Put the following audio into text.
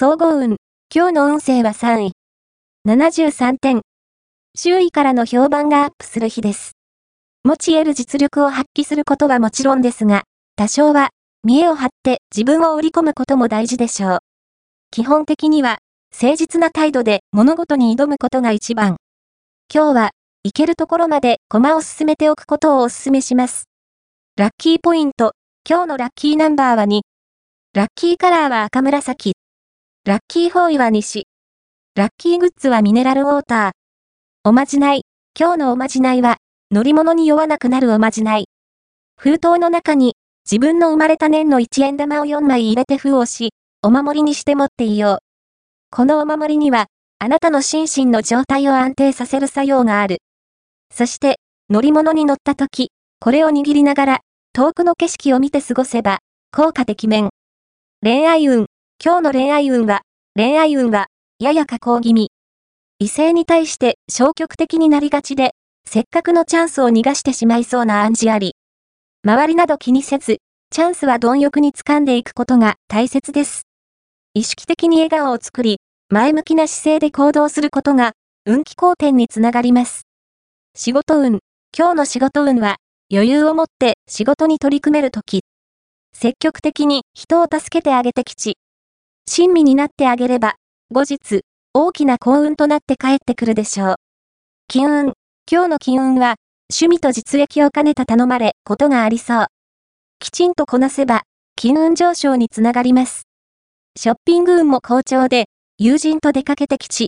総合運。今日の運勢は3位。73点。周囲からの評判がアップする日です。持ち得る実力を発揮することはもちろんですが、多少は、見栄を張って自分を売り込むことも大事でしょう。基本的には、誠実な態度で物事に挑むことが一番。今日は、行けるところまで駒を進めておくことをお勧めします。ラッキーポイント。今日のラッキーナンバーは2。ラッキーカラーは赤紫。ラッキーフォーイは西。ラッキーグッズはミネラルウォーター。おまじない。今日のおまじないは、乗り物に酔わなくなるおまじない。封筒の中に、自分の生まれた年の1円玉を4枚入れて封をし、お守りにして持っていよう。このお守りには、あなたの心身の状態を安定させる作用がある。そして、乗り物に乗った時、これを握りながら、遠くの景色を見て過ごせば、効果てきめん。恋愛運。今日の恋愛運は、恋愛運は、やや下降気味。異性に対して消極的になりがちで、せっかくのチャンスを逃がしてしまいそうな暗示あり。周りなど気にせず、チャンスは貪欲に掴んでいくことが大切です。意識的に笑顔を作り、前向きな姿勢で行動することが、運気好転につながります。仕事運。今日の仕事運は、余裕を持って仕事に取り組めるとき。積極的に人を助けてあげてきち。親身になってあげれば、後日、大きな幸運となって帰ってくるでしょう。金運。今日の金運は、趣味と実益を兼ねた頼まれ、ことがありそう。きちんとこなせば、金運上昇につながります。ショッピング運も好調で、友人と出かけてきち、